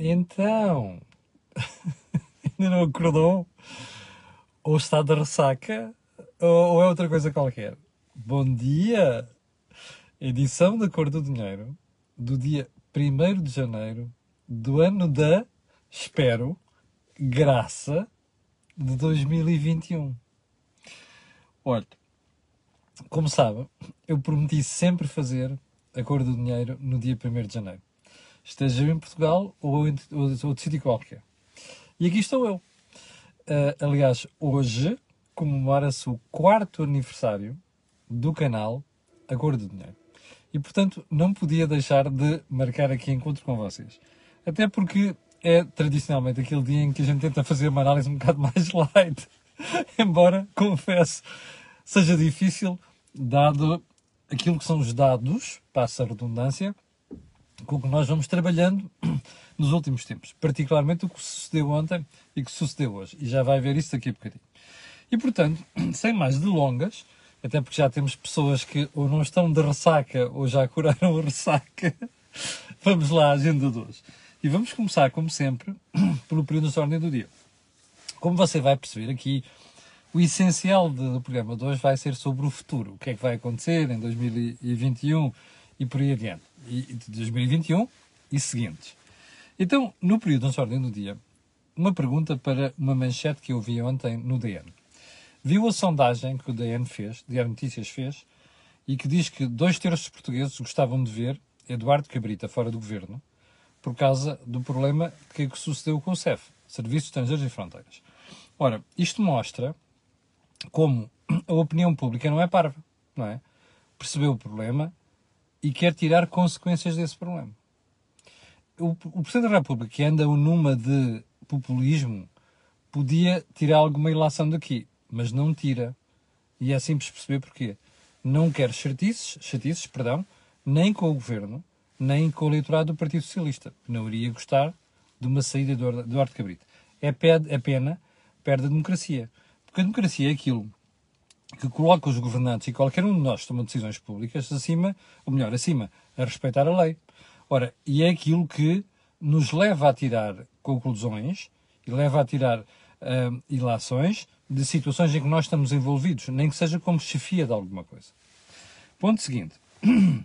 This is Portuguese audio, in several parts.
Então, ainda não acordou? Ou está de ressaca? Ou, ou é outra coisa qualquer? Bom dia! Edição da Cor do Dinheiro do dia 1 de janeiro do ano da, espero, graça de 2021. Olha, como sabem, eu prometi sempre fazer a Cor do Dinheiro no dia 1 de janeiro esteja em Portugal ou em outro sítio qualquer. E aqui estou eu. Uh, aliás, hoje comemora-se o quarto aniversário do canal A Cor do Dinheiro. E, portanto, não podia deixar de marcar aqui encontro com vocês. Até porque é tradicionalmente aquele dia em que a gente tenta fazer uma análise um bocado mais light. Embora, confesso, seja difícil, dado aquilo que são os dados, passa a redundância, com que nós vamos trabalhando nos últimos tempos, particularmente o que sucedeu ontem e que sucedeu hoje. E já vai ver isso daqui a bocadinho. E portanto, sem mais delongas, até porque já temos pessoas que ou não estão de ressaca ou já curaram a ressaca, vamos lá à agenda de hoje. E vamos começar, como sempre, pelo período de ordem do dia. Como você vai perceber aqui, o essencial do programa de hoje vai ser sobre o futuro. O que é que vai acontecer em 2021 e por aí adiante de 2021 e seguintes. Então, no período de ordem do dia, uma pergunta para uma manchete que eu vi ontem no DN. Viu a sondagem que o DN fez, Diário Notícias fez, e que diz que dois terços dos portugueses gostavam de ver Eduardo Cabrita fora do governo por causa do problema que sucedeu com o CEF, Serviços Estrangeiros e Fronteiras. Ora, isto mostra como a opinião pública não é parva, não é? Percebeu o problema e quer tirar consequências desse problema. O, o Presidente da República, que anda numa de populismo, podia tirar alguma ilação daqui, mas não tira. E é simples perceber porquê. Não quer chatices, chatices perdão, nem com o governo, nem com o eleitorado do Partido Socialista, não iria gostar de uma saída do Eduardo Cabrita. É, é pena, perde a democracia. Porque a democracia é aquilo que coloca os governantes e qualquer um de nós toma decisões públicas acima, ou melhor, acima, a respeitar a lei. Ora, e é aquilo que nos leva a tirar conclusões e leva a tirar uh, ilações de situações em que nós estamos envolvidos, nem que seja como chefia de alguma coisa. Ponto seguinte.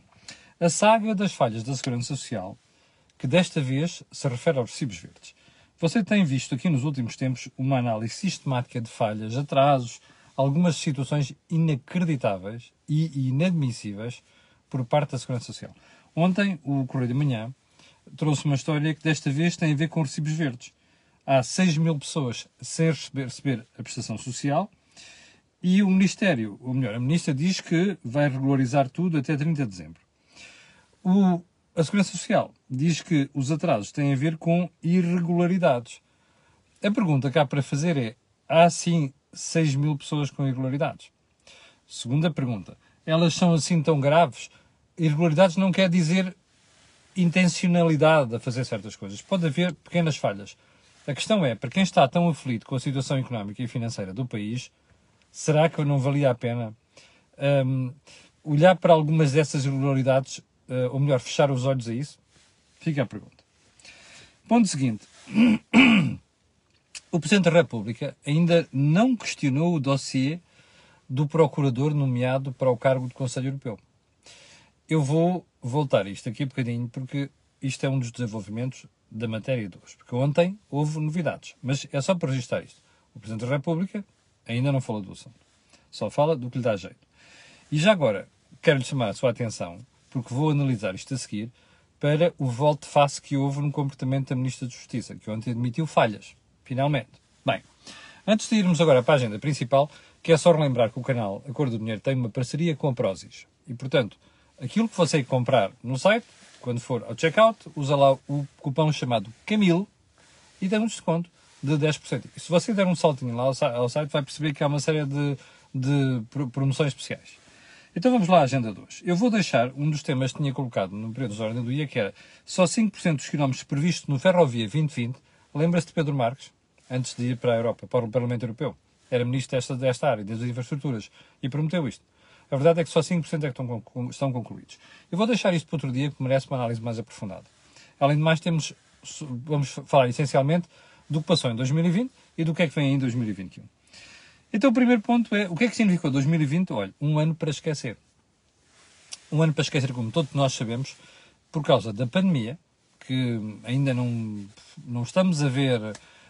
A saga das falhas da Segurança Social, que desta vez se refere aos recibos verdes. Você tem visto aqui nos últimos tempos uma análise sistemática de falhas, atrasos, algumas situações inacreditáveis e inadmissíveis por parte da Segurança Social. Ontem, o Correio da Manhã trouxe uma história que desta vez tem a ver com recibos verdes. Há 6 mil pessoas sem receber, receber a prestação social e o Ministério, ou melhor, a Ministra diz que vai regularizar tudo até 30 de dezembro. O, a Segurança Social diz que os atrasos têm a ver com irregularidades. A pergunta que há para fazer é: há sim 6 mil pessoas com irregularidades. Segunda pergunta. Elas são assim tão graves? Irregularidades não quer dizer intencionalidade a fazer certas coisas. Pode haver pequenas falhas. A questão é, para quem está tão aflito com a situação económica e financeira do país, será que não valia a pena um, olhar para algumas dessas irregularidades, uh, ou melhor, fechar os olhos a isso? Fica a pergunta. Ponto seguinte. O Presidente da República ainda não questionou o dossiê do procurador nomeado para o cargo do Conselho Europeu. Eu vou voltar a isto aqui um bocadinho, porque isto é um dos desenvolvimentos da matéria de hoje. Porque ontem houve novidades, mas é só para registrar isto. O Presidente da República ainda não falou do assunto. Só fala do que lhe dá jeito. E já agora, quero-lhe chamar a sua atenção, porque vou analisar isto a seguir, para o volte-face que houve no comportamento da Ministra da Justiça, que ontem admitiu falhas finalmente. Bem, antes de irmos agora para a agenda principal, quero só relembrar que o canal A Cor do Dinheiro tem uma parceria com a Prozis. E, portanto, aquilo que você comprar no site, quando for ao checkout, usa lá o cupom chamado Camilo e tem um desconto de 10%. E se você der um saltinho lá ao site, vai perceber que há uma série de, de promoções especiais. Então vamos lá à agenda de hoje. Eu vou deixar um dos temas que tinha colocado no período de ordem do dia, que era só 5% dos quilómetros previstos no Ferrovia 2020 Lembra-se de Pedro Marques, antes de ir para a Europa, para o Parlamento Europeu? Era ministro desta, desta área, das infraestruturas, e prometeu isto. A verdade é que só 5% é que estão, estão concluídos. Eu vou deixar isto para outro dia, que merece uma análise mais aprofundada. Além de mais, temos vamos falar essencialmente do que passou em 2020 e do que é que vem em 2021. Então o primeiro ponto é, o que é que significou 2020? Olha, um ano para esquecer. Um ano para esquecer, como todos nós sabemos, por causa da pandemia, que ainda não, não estamos a ver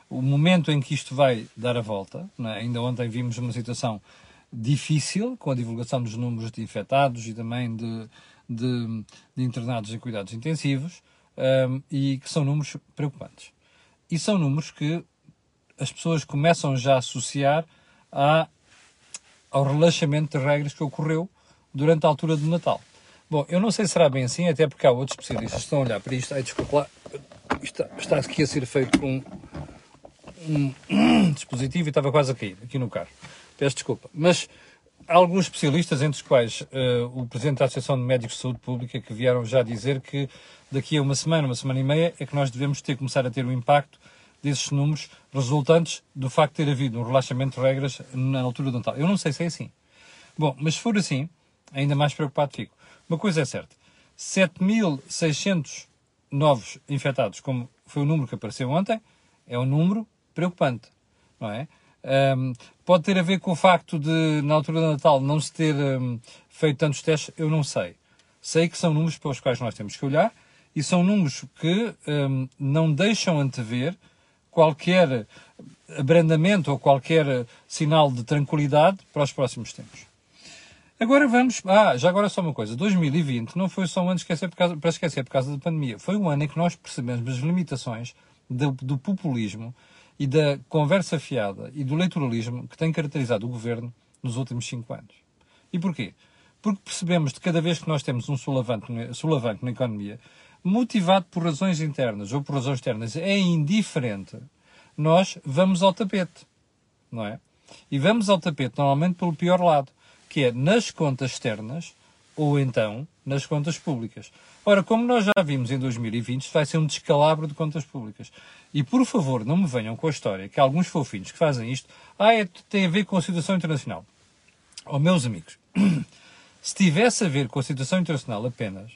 o momento em que isto vai dar a volta. É? Ainda ontem vimos uma situação difícil com a divulgação dos números de infectados e também de, de, de internados em cuidados intensivos um, e que são números preocupantes. E são números que as pessoas começam já a associar à, ao relaxamento de regras que ocorreu durante a altura do Natal. Bom, eu não sei se será bem assim, até porque há outros especialistas que estão a olhar para isto. Ai, desculpa lá, está, está aqui a ser feito com um, um dispositivo e estava quase a cair aqui no carro. Peço desculpa. Mas há alguns especialistas, entre os quais uh, o Presidente da Associação de Médicos de Saúde Pública, que vieram já dizer que daqui a uma semana, uma semana e meia, é que nós devemos ter começar a ter o um impacto desses números resultantes do facto de ter havido um relaxamento de regras na altura do Natal. Eu não sei se é assim. Bom, mas se for assim, ainda mais preocupado fico. Uma coisa é certa: 7.600 novos infectados, como foi o número que apareceu ontem, é um número preocupante, não é? Um, pode ter a ver com o facto de, na altura do Natal, não se ter um, feito tantos testes, eu não sei. Sei que são números para os quais nós temos que olhar e são números que um, não deixam antever qualquer abrandamento ou qualquer sinal de tranquilidade para os próximos tempos. Agora vamos. Ah, já agora só uma coisa. 2020 não foi só um ano esquecer causa, para esquecer por causa da pandemia. Foi um ano em que nós percebemos as limitações do, do populismo e da conversa fiada e do eleitoralismo que tem caracterizado o governo nos últimos cinco anos. E porquê? Porque percebemos de cada vez que nós temos um sulavanco, na economia, motivado por razões internas ou por razões externas, é indiferente, nós vamos ao tapete, não é? E vamos ao tapete normalmente pelo pior lado, que é nas contas externas ou então nas contas públicas. Ora, como nós já vimos em 2020, vai ser um descalabro de contas públicas. E por favor, não me venham com a história que alguns fofinhos que fazem isto, ah, é, tem a ver com a situação internacional. Oh, meus amigos, se tivesse a ver com a situação internacional apenas,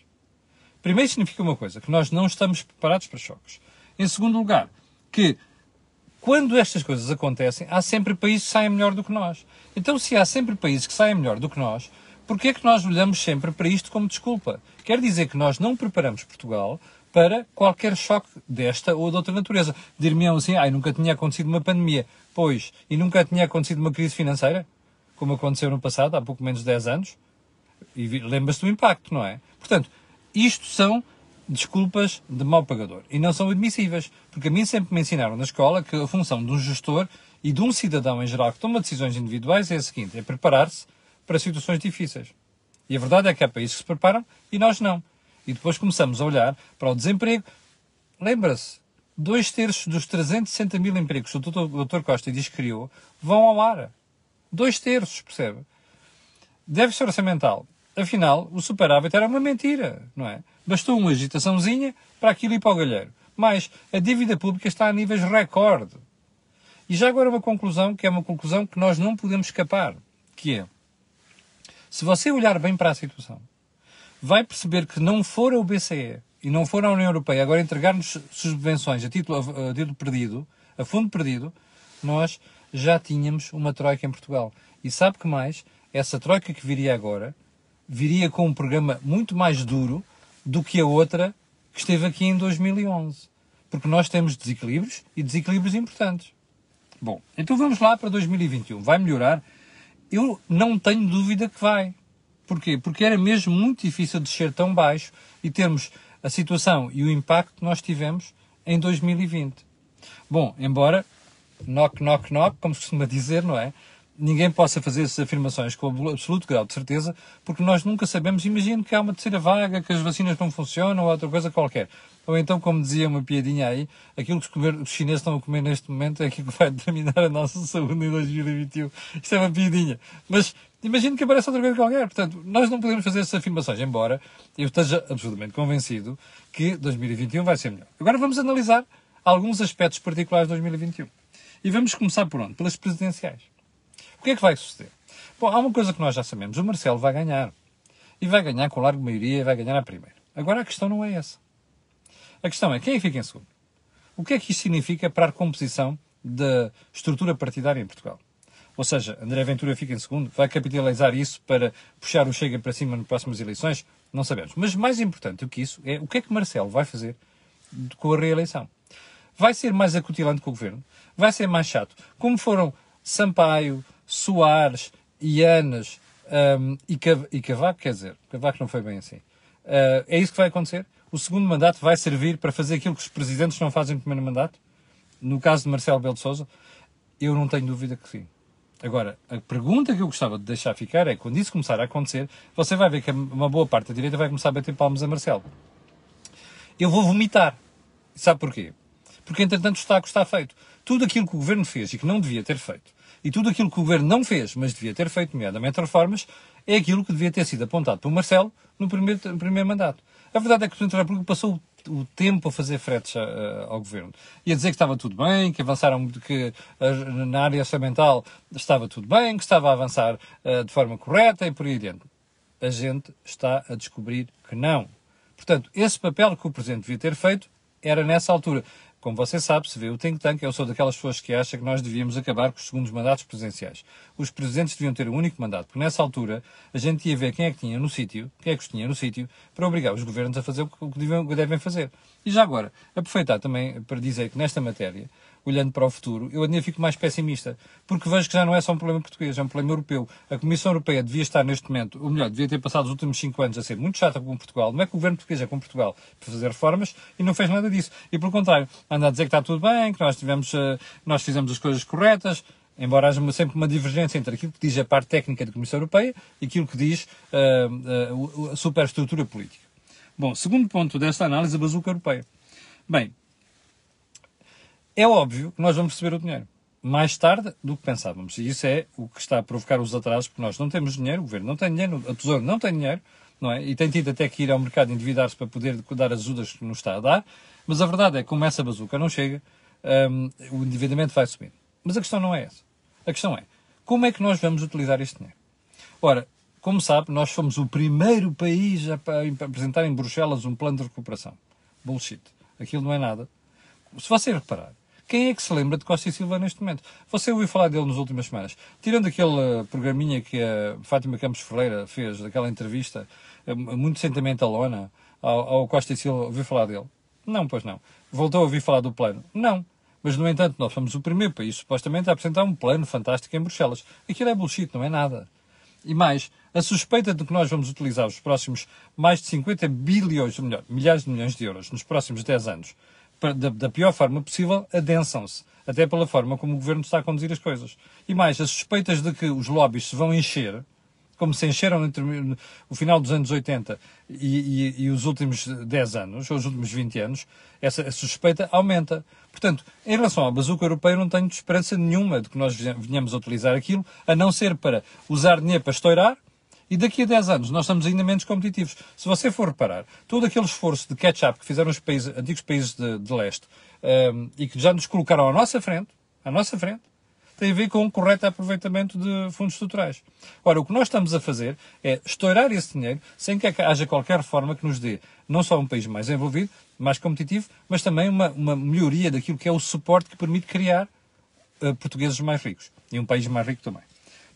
primeiro significa uma coisa, que nós não estamos preparados para choques. Em segundo lugar, que quando estas coisas acontecem, há sempre países que saem melhor do que nós. Então, se há sempre países que saem melhor do que nós, Porquê é que nós olhamos sempre para isto como desculpa? Quer dizer que nós não preparamos Portugal para qualquer choque desta ou de outra natureza. Dir-me assim, ai, nunca tinha acontecido uma pandemia. Pois, e nunca tinha acontecido uma crise financeira, como aconteceu no passado, há pouco menos de 10 anos. E lembra-se do impacto, não é? Portanto, isto são desculpas de mau pagador. E não são admissíveis. Porque a mim sempre me ensinaram na escola que a função de um gestor e de um cidadão em geral que toma decisões individuais é a seguinte: é preparar-se para situações difíceis. E a verdade é que há países que se preparam e nós não. E depois começamos a olhar para o desemprego. Lembra-se, dois terços dos 360 mil empregos que o Dr. Costa diz que criou vão ao ar. Dois terços, percebe? Deve ser orçamental. Afinal, o superávit era uma mentira, não é? Bastou uma agitaçãozinha para aquilo ir para o galheiro. Mas a dívida pública está a níveis recorde. E já agora uma conclusão, que é uma conclusão que nós não podemos escapar, que é se você olhar bem para a situação, vai perceber que não for o BCE e não for a União Europeia agora entregar-nos subvenções a título, a, a título perdido, a fundo perdido, nós já tínhamos uma troika em Portugal. E sabe que mais? Essa troika que viria agora viria com um programa muito mais duro do que a outra que esteve aqui em 2011. Porque nós temos desequilíbrios e desequilíbrios importantes. Bom, então vamos lá para 2021. Vai melhorar? Eu não tenho dúvida que vai. Porquê? Porque era mesmo muito difícil descer tão baixo e termos a situação e o impacto que nós tivemos em 2020. Bom, embora knock, knock, knock, como se costuma dizer, não é? Ninguém possa fazer essas afirmações com absoluto grau de certeza, porque nós nunca sabemos. Imagino que há uma terceira vaga, que as vacinas não funcionam ou outra coisa qualquer. Ou então, como dizia uma piadinha aí, aquilo que os chineses estão a comer neste momento é aquilo que vai determinar a nossa saúde em 2021. Isto é uma piadinha. Mas imagino que apareça outra coisa qualquer. Portanto, nós não podemos fazer essas afirmações, embora eu esteja absolutamente convencido que 2021 vai ser melhor. Agora vamos analisar alguns aspectos particulares de 2021. E vamos começar por onde? Pelas presidenciais. O que é que vai suceder? Bom, há uma coisa que nós já sabemos. O Marcelo vai ganhar. E vai ganhar com larga maioria vai ganhar a primeira. Agora a questão não é essa. A questão é quem é fica em segundo? O que é que isto significa para a composição da estrutura partidária em Portugal? Ou seja, André Ventura fica em segundo, vai capitalizar isso para puxar o Chega para cima nas próximas eleições? Não sabemos. Mas mais importante do que isso é o que é que Marcelo vai fazer com a reeleição. Vai ser mais acutilante com o governo? Vai ser mais chato? Como foram Sampaio, Soares, Ianas um, e, Cav e Cavaco, quer dizer, Cavaco não foi bem assim. Uh, é isso que vai acontecer? O segundo mandato vai servir para fazer aquilo que os presidentes não fazem no primeiro mandato? No caso de Marcelo Belo de Souza, eu não tenho dúvida que sim. Agora, a pergunta que eu gostava de deixar ficar é, quando isso começar a acontecer, você vai ver que uma boa parte da direita vai começar a bater palmas a Marcelo. Eu vou vomitar. Sabe porquê? Porque, entretanto, o estrago está feito. Tudo aquilo que o Governo fez e que não devia ter feito, e tudo aquilo que o Governo não fez, mas devia ter feito, nomeadamente reformas, é aquilo que devia ter sido apontado por Marcelo no primeiro, no primeiro mandato. A verdade é que o Presidente da República passou o tempo a fazer fretes a, a, ao governo. E a dizer que estava tudo bem, que avançaram, que na área orçamental estava tudo bem, que estava a avançar uh, de forma correta e por aí adiante. A gente está a descobrir que não. Portanto, esse papel que o Presidente devia ter feito era nessa altura. Como você sabe, se vê o think tank, eu sou daquelas pessoas que acham que nós devíamos acabar com os segundos mandatos presidenciais. Os presidentes deviam ter um único mandato, porque nessa altura a gente ia ver quem é que tinha no sítio, quem é que os tinha no sítio, para obrigar os governos a fazer o que devem fazer. E já agora, aproveitar também para dizer que nesta matéria, olhando para o futuro, eu ainda fico mais pessimista, porque vejo que já não é só um problema português, é um problema europeu. A Comissão Europeia devia estar neste momento, ou melhor, devia ter passado os últimos cinco anos a ser muito chata com Portugal. Não é que o governo português é com Portugal para fazer reformas e não fez nada disso. E pelo contrário, anda a dizer que está tudo bem, que nós, tivemos, eh, nós fizemos as coisas corretas, embora haja sempre uma divergência entre aquilo que diz a parte técnica da Comissão Europeia e aquilo que diz uh, uh, a superestrutura política. Bom, segundo ponto desta análise, a bazuca europeia. Bem, é óbvio que nós vamos receber o dinheiro mais tarde do que pensávamos. E isso é o que está a provocar os atrasos, porque nós não temos dinheiro, o governo não tem dinheiro, a Tesouro não tem dinheiro, não é? E tem tido até que ir ao mercado endividar-se para poder dar as ajudas que nos está a dar. Mas a verdade é que, como essa bazuca não chega, um, o endividamento vai subir. Mas a questão não é essa. A questão é, como é que nós vamos utilizar este dinheiro? Ora, como sabe, nós fomos o primeiro país a apresentar em Bruxelas um plano de recuperação. Bullshit. Aquilo não é nada. Se você reparar, quem é que se lembra de Costa e Silva neste momento? Você ouviu falar dele nas últimas semanas. Tirando aquele programinha que a Fátima Campos Ferreira fez, daquela entrevista eh, muito sentimentalona ao, ao Costa e Silva, ouviu falar dele? Não, pois não. Voltou a ouvir falar do plano? Não. Mas, no entanto, nós fomos o primeiro país, supostamente, a apresentar um plano fantástico em Bruxelas. Aquilo é bullshit, não é nada. E mais, a suspeita de que nós vamos utilizar os próximos mais de 50 bilhões, melhor, milhares de milhões de euros nos próximos 10 anos da, da pior forma possível, adensam-se. Até pela forma como o governo está a conduzir as coisas. E mais, as suspeitas de que os lobbies se vão encher, como se encheram entre o final dos anos 80 e, e, e, os últimos 10 anos, ou os últimos 20 anos, essa suspeita aumenta. Portanto, em relação à bazuca europeia, não tenho esperança nenhuma de que nós venhamos a utilizar aquilo, a não ser para usar dinheiro para estourar e daqui a 10 anos nós estamos ainda menos competitivos. Se você for reparar, todo aquele esforço de catch-up que fizeram os países, antigos países de, de leste um, ehm, e que já nos colocaram à nossa frente, à nossa frente, tem a ver com o correto aproveitamento de fundos estruturais. Ora, o que nós estamos a fazer é estourar esse dinheiro sem que haja qualquer forma que nos dê não só um país mais envolvido, mais competitivo, mas também uma, uma melhoria daquilo que é o suporte que permite criar uh, portugueses mais ricos. E um país mais rico também.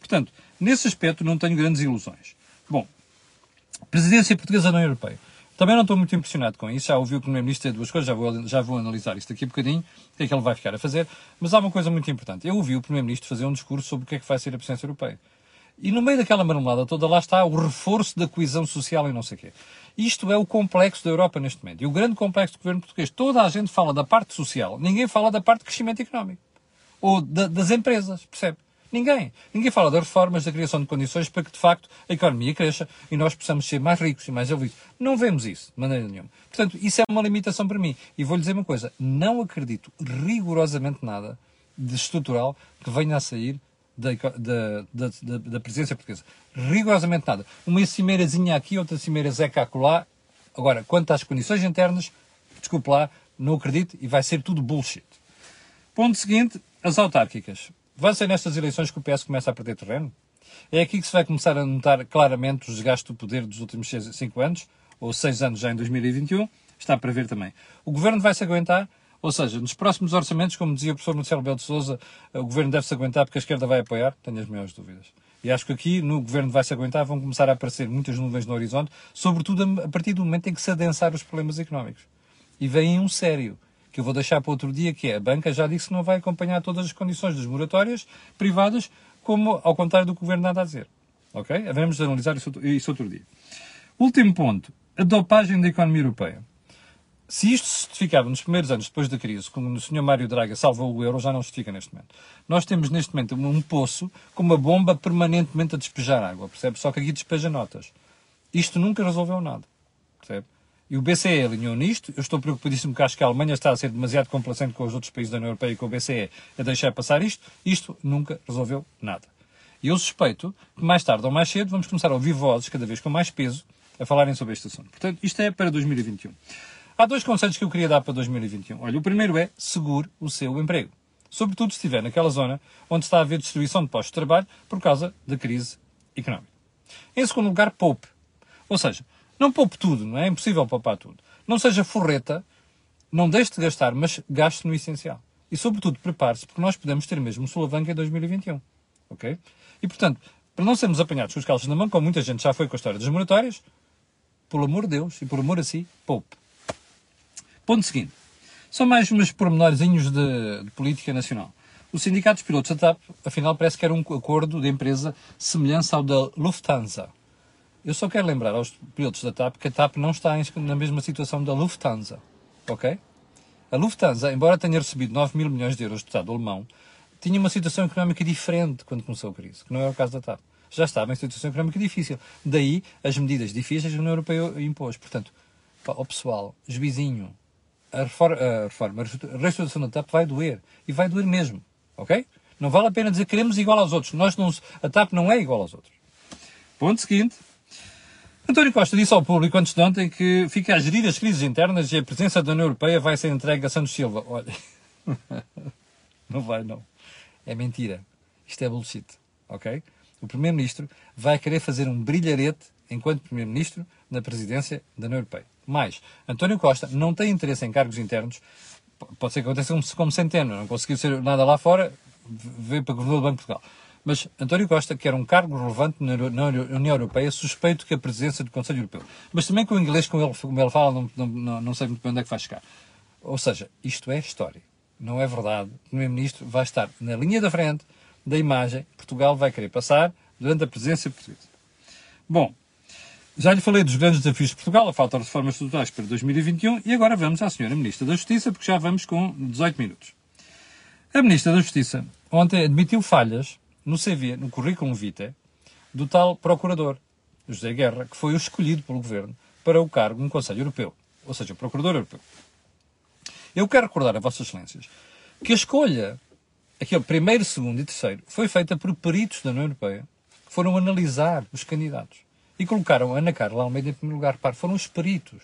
Portanto, nesse aspecto não tenho grandes ilusões. Bom, presidência portuguesa da União Europeia. Também não estou muito impressionado com isso. Já ouvi o Primeiro-Ministro dizer duas coisas, já vou, já vou analisar isto daqui a bocadinho, o que é que ele vai ficar a fazer. Mas há uma coisa muito importante. Eu ouvi o Primeiro-Ministro fazer um discurso sobre o que é que vai ser a presidência europeia. E no meio daquela marmelada toda, lá está o reforço da coesão social e não sei o quê. Isto é o complexo da Europa neste momento. E o grande complexo do governo português. Toda a gente fala da parte social, ninguém fala da parte de crescimento económico. Ou da, das empresas, percebe? Ninguém. Ninguém fala das reformas, da criação de condições para que, de facto, a economia cresça e nós possamos ser mais ricos e mais ouvidos. Não vemos isso, de maneira nenhuma. Portanto, isso é uma limitação para mim. E vou-lhe dizer uma coisa: não acredito rigorosamente nada de estrutural que venha a sair da, da, da, da, presidência portuguesa. Rigorosamente nada. Uma cimeirazinha aqui, outra cimeira zeca acolá. Agora, quanto às condições internas, desculpe lá, não acredito e vai ser tudo bullshit. Ponto seguinte, as autárquicas. Vai ser nestas eleições que o PS começa a perder terreno? É aqui que se vai começar a notar claramente o desgaste do poder dos últimos 5 anos, ou 6 anos já em 2021, está para ver também. O governo vai se aguentar Ou seja, nos próximos orçamentos, como dizia o professor Marcelo Belo de Souza, o governo deve-se aguentar porque a esquerda vai apoiar, tenho as maiores dúvidas. E acho que aqui, no governo vai-se aguentar, vão começar a aparecer muitas nuvens no horizonte, sobretudo a partir do momento em que se adensar os problemas económicos. E vem um sério, que eu vou deixar para outro dia, que é a banca já disse que não vai acompanhar todas as condições das moratórias privadas, como ao contrário do que o governo nada a dizer. Ok? Vamos analisar isso, isso outro dia. Último ponto. A dopagem da economia europeia. Se isto se justificava nos primeiros anos depois da crise, quando o Sr. Mário Draga salvou o euro, já não se justifica neste momento. Nós temos neste momento um poço com uma bomba permanentemente a despejar água, percebe? Só que aqui despeja notas. Isto nunca resolveu nada, percebe? E o BCE alinhou nisto. Eu estou preocupadíssimo que acho que a Alemanha está a ser demasiado complacente com os outros países da União Europeia e com o BCE a deixar passar isto. Isto nunca resolveu nada. E eu suspeito que mais tarde ou mais cedo vamos começar a ouvir vozes, cada vez com mais peso, a falarem sobre este assunto. Portanto, isto é para 2021. Há dois conselhos que eu queria dar para 2021. Olha, o primeiro é segure o seu emprego. Sobretudo se estiver naquela zona onde está a haver destruição de postos de trabalho por causa da crise económica. Em segundo lugar, poupe. Ou seja, não poupe tudo, não é? É impossível poupar tudo. Não seja forreta, não deixe de gastar, mas gaste no essencial. E, sobretudo, prepare-se, porque nós podemos ter mesmo solavanco em 2021. Ok? E, portanto, para não sermos apanhados com os calços na mão, como muita gente já foi com a história das moratórias, por amor de Deus e por amor a si, poupe. Ponto seguinte. São mais uns pormenorzinhos de, de política nacional. O Sindicato dos Pilotos da TAP, afinal, parece que era um acordo de empresa semelhante ao da Lufthansa. Eu só quero lembrar aos pilotos da TAP que a TAP não está na mesma situação da Lufthansa. Ok? A Lufthansa, embora tenha recebido 9 mil milhões de euros do Estado alemão, tinha uma situação económica diferente quando começou a crise, que não é o caso da TAP já estava em situação económica difícil. Daí as medidas difíceis que a União Europeia impôs. Portanto, o pessoal, juizinho, a reforma, a reforma, a restauração da TAP vai doer. E vai doer mesmo. Ok? Não vale a pena dizer que queremos igual aos outros. Nós não, a TAP não é igual aos outros. Ponto seguinte. António Costa disse ao público antes de ontem que fica a gerir as crises internas e a presença da União Europeia vai ser entregue a Santos Silva. Olha, não vai não. É mentira. Isto é bullshit. Ok? o Primeiro-Ministro vai querer fazer um brilharete enquanto Primeiro-Ministro na presidência da União Europeia. Mais, António Costa não tem interesse em cargos internos, pode ser que aconteça como, como Centeno, não conseguiu ser nada lá fora, veio para governador do Banco de Portugal. Mas António Costa quer um cargo relevante na União Europeia, suspeito que a presidência do Conselho Europeu. Mas também com o inglês, como ele, como ele fala, não, não, não sei muito bem onde é que vai chegar. Ou seja, isto é história. Não é verdade. O Primeiro-Ministro vai estar na linha da frente, da imagem que Portugal vai querer passar durante a presidência portuguesa. Bom, já lhe falei dos grandes desafios de Portugal, a falta de reformas estruturais para 2021 e agora vamos à Senhora Ministra da Justiça, porque já vamos com 18 minutos. A Ministra da Justiça ontem admitiu falhas no CV, no currículo vitae, do tal Procurador, José Guerra, que foi o escolhido pelo Governo para o cargo no Conselho Europeu, ou seja, o Procurador Europeu. Eu quero recordar a Vossas Excelências que a escolha aquele primeiro, segundo e terceiro, foi feita por peritos da União Europeia que foram analisar os candidatos e colocaram Ana Carla Almeida em primeiro lugar. Par, foram os peritos.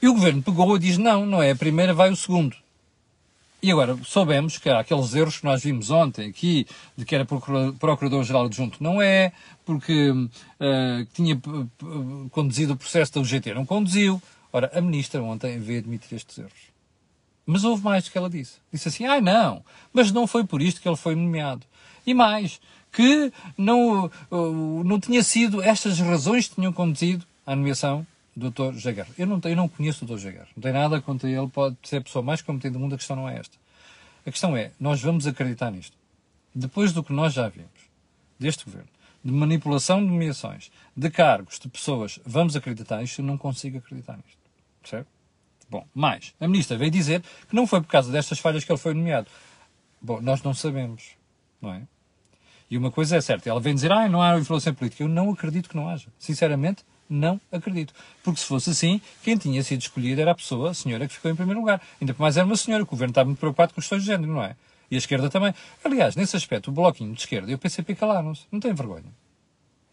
E o governo pegou e diz: não, não é a primeira, vai o segundo. E agora soubemos que há aqueles erros que nós vimos ontem aqui, de que era Procurador-Geral adjunto, não é, porque uh, tinha conduzido o processo da UGT, não conduziu. Ora, a ministra ontem veio admitir estes erros. Mas houve mais do que ela disse. Disse assim, ah, não, mas não foi por isto que ele foi nomeado. E mais, que não, não tinha sido estas razões que tinham conduzido à nomeação Dr. Jaguar. Eu não, eu não conheço o Dr. Jaguar. Não tenho nada contra ele, pode ser a pessoa mais competente do mundo, a questão não é esta. A questão é, nós vamos acreditar nisto. Depois do que nós já vimos deste governo, de manipulação de nomeações, de cargos, de pessoas, vamos acreditar nisto? Eu não consigo acreditar nisto. Percebe? Bom, mais, a ministra veio dizer que não foi por causa destas falhas que ele foi nomeado. Bom, nós não sabemos, não é? E uma coisa é certa, ela vem dizer, ah, não há influência política. Eu não acredito que não haja. Sinceramente, não acredito. Porque se fosse assim, quem tinha sido escolhido era a pessoa, a senhora que ficou em primeiro lugar. Ainda por mais era uma senhora, o governo está muito preocupado com questões de género, não é? E a esquerda também. Aliás, nesse aspecto, o bloquinho de esquerda e o PCP calaram-se. Não tem vergonha.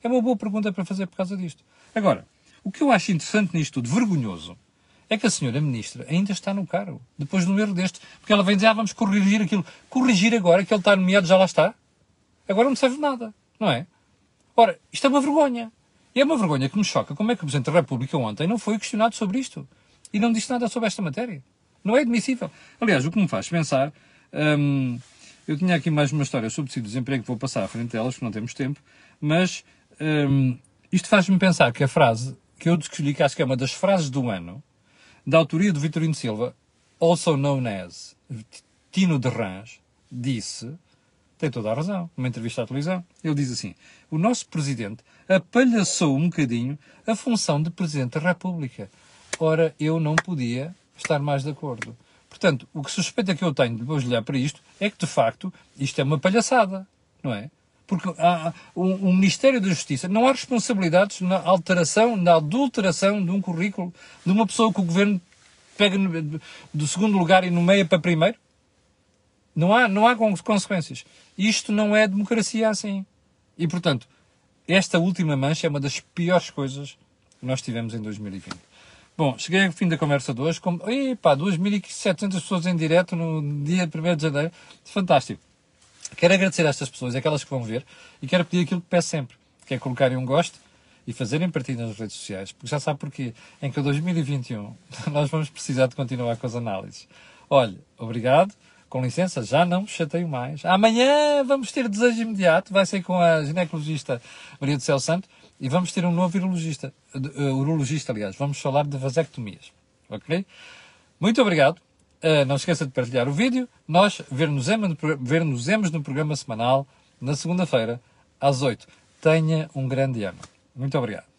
É uma boa pergunta para fazer por causa disto. Agora, o que eu acho interessante nisto tudo, vergonhoso, é que a senhora ministra ainda está no cargo, depois de um erro deste. Porque ela vem dizer, ah, vamos corrigir aquilo. Corrigir agora, que ele está nomeado, já lá está. Agora não serve nada, não é? Ora, isto é uma vergonha. E é uma vergonha que me choca como é que o Presidente da República ontem não foi questionado sobre isto. E não disse nada sobre esta matéria. Não é admissível. Aliás, o que me faz pensar. hum, eu tinha aqui mais uma história sobre o desemprego que vou passar à frente delas, que não temos tempo, mas hum, isto faz-me pensar que a frase que eu escolhi, que acho que é uma das frases do ano, da autoria do Vitorino Silva, also known as Tino de Rãs, disse, tem toda a razão, numa entrevista à televisão, ele diz assim, o nosso Presidente apalhaçou um bocadinho a função de Presidente da República. Ora, eu não podia estar mais de acordo. Portanto, o que suspeita que eu tenho depois de olhar para isto é que, de facto, isto é uma palhaçada, não é? Porque o, Ministério da Justiça não há responsabilidades na alteração, na adulteração de um currículo de uma pessoa que o governo pega do segundo lugar e nomeia para primeiro. Não há, não há consequências. Isto não é democracia assim. E, portanto, esta última mancha é uma das piores coisas que nós tivemos em 2020. Bom, cheguei ao fim da conversa de hoje. Com, epá, 2.700 pessoas em direto no dia 1 de janeiro. Fantástico. Quero agradecer a estas pessoas, aquelas que vão ver, e quero pedir aquilo que peço sempre, que é colocarem um gosto e fazerem partida nas redes sociais, porque já sabe porquê. Em que 2021 nós vamos precisar de continuar com as análises. Olha, obrigado. Com licença, já não me chateio mais. Amanhã vamos ter desejo imediato. Vai ser com a ginecologista Maria do Céu Santo e vamos ter um novo urologista. Uh, urologista, aliás. Vamos falar de vasectomias. Ok? Muito obrigado. Uh, não esqueça de partilhar o vídeo. Nós ver-nos-emos ver no programa semanal na segunda-feira, às 8. Tenha um grande ano. Muito obrigado.